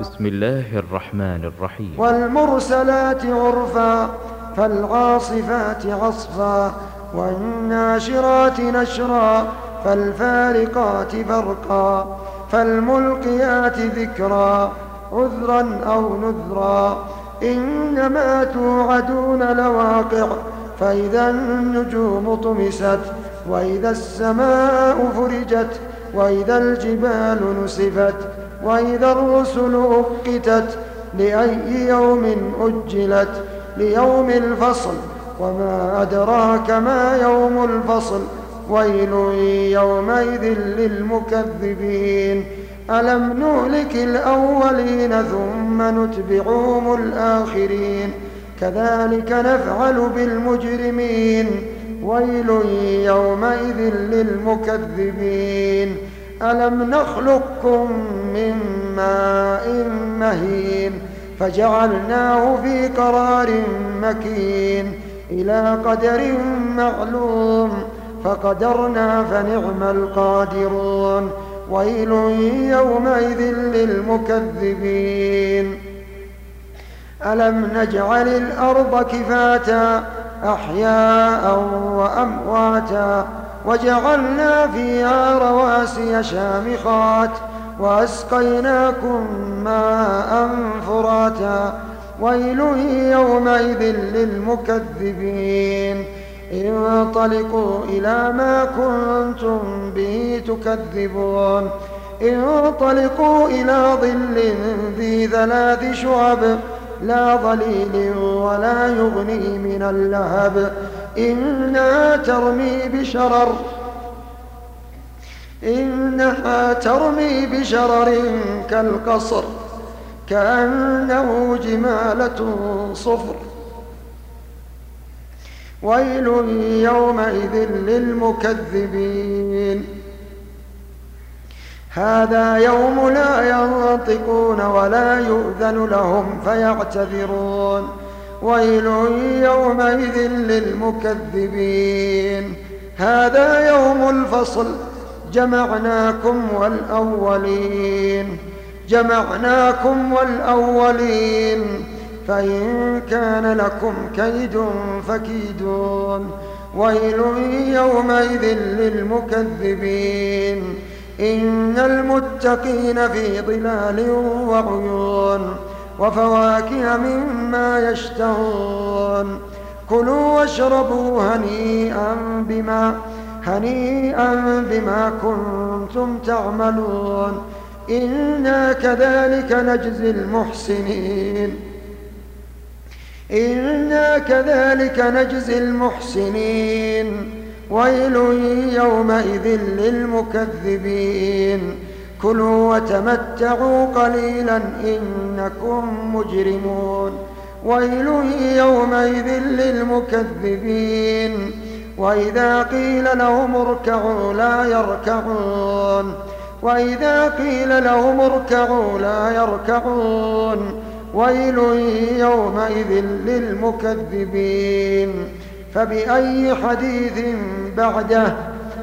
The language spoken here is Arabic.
بسم الله الرحمن الرحيم. والمرسلات عرفا فالعاصفات عصفا والناشرات نشرا فالفارقات فرقا فالملقيات ذكرا عذرا أو نذرا. إنما توعدون لواقع فإذا النجوم طمست وإذا السماء فرجت وإذا الجبال نسفت. وإذا الرسل أقتت لأي يوم أجلت ليوم الفصل وما أدراك ما يوم الفصل ويل يومئذ للمكذبين. ألم نهلك الأولين ثم نتبعهم الآخرين؟ كذلك نفعل بالمجرمين. ويل يومئذ للمكذبين. ألم نخلقكم من ماء مهين فجعلناه في قرار مكين إلى قدر معلوم فقدرنا فنعم القادرون ويل يومئذ للمكذبين. ألم نجعل الأرض كفاتا أحياء وأمواتا وجعلنا فيها رواسي شامخات وأسقيناكم ماء فراتا ويل يومئذ للمكذبين. انطلقوا إلى ما كنتم به تكذبون. انطلقوا إلى ظل ذي ثلاث شعب. لا ظليل ولا يغني من اللهب. إنها ترمي بشرر. إنها ترمي بشرر كالقصر كأنه جمالة صفر. ويل يومئذ للمكذبين. هذا يوم لا ينطقون ولا يؤذن لهم فيعتذرون. ويل يومئذ للمكذبين. هذا يوم الفصل جمعناكم والأولين. جمعناكم والأولين. فإن كان لكم كيد فكيدون. ويل يومئذ للمكذبين. إن المتقين في ظلال وعيون. وفواكه مما يشتهون. كلوا واشربوا هنيئا بما هنيئا بما كنتم تعملون. إنا كذلك نجزي المحسنين. إنا كذلك نجزي المحسنين. ويل يومئذ للمكذبين. كلوا وتمتعوا قليلا إنكم مجرمون. ويل يومئذ للمكذبين. وإذا قيل لهم اركعوا لا يركعون. وإذا قيل لهم اركعوا لا يركعون. ويل يومئذ للمكذبين. فبأي حديث بعده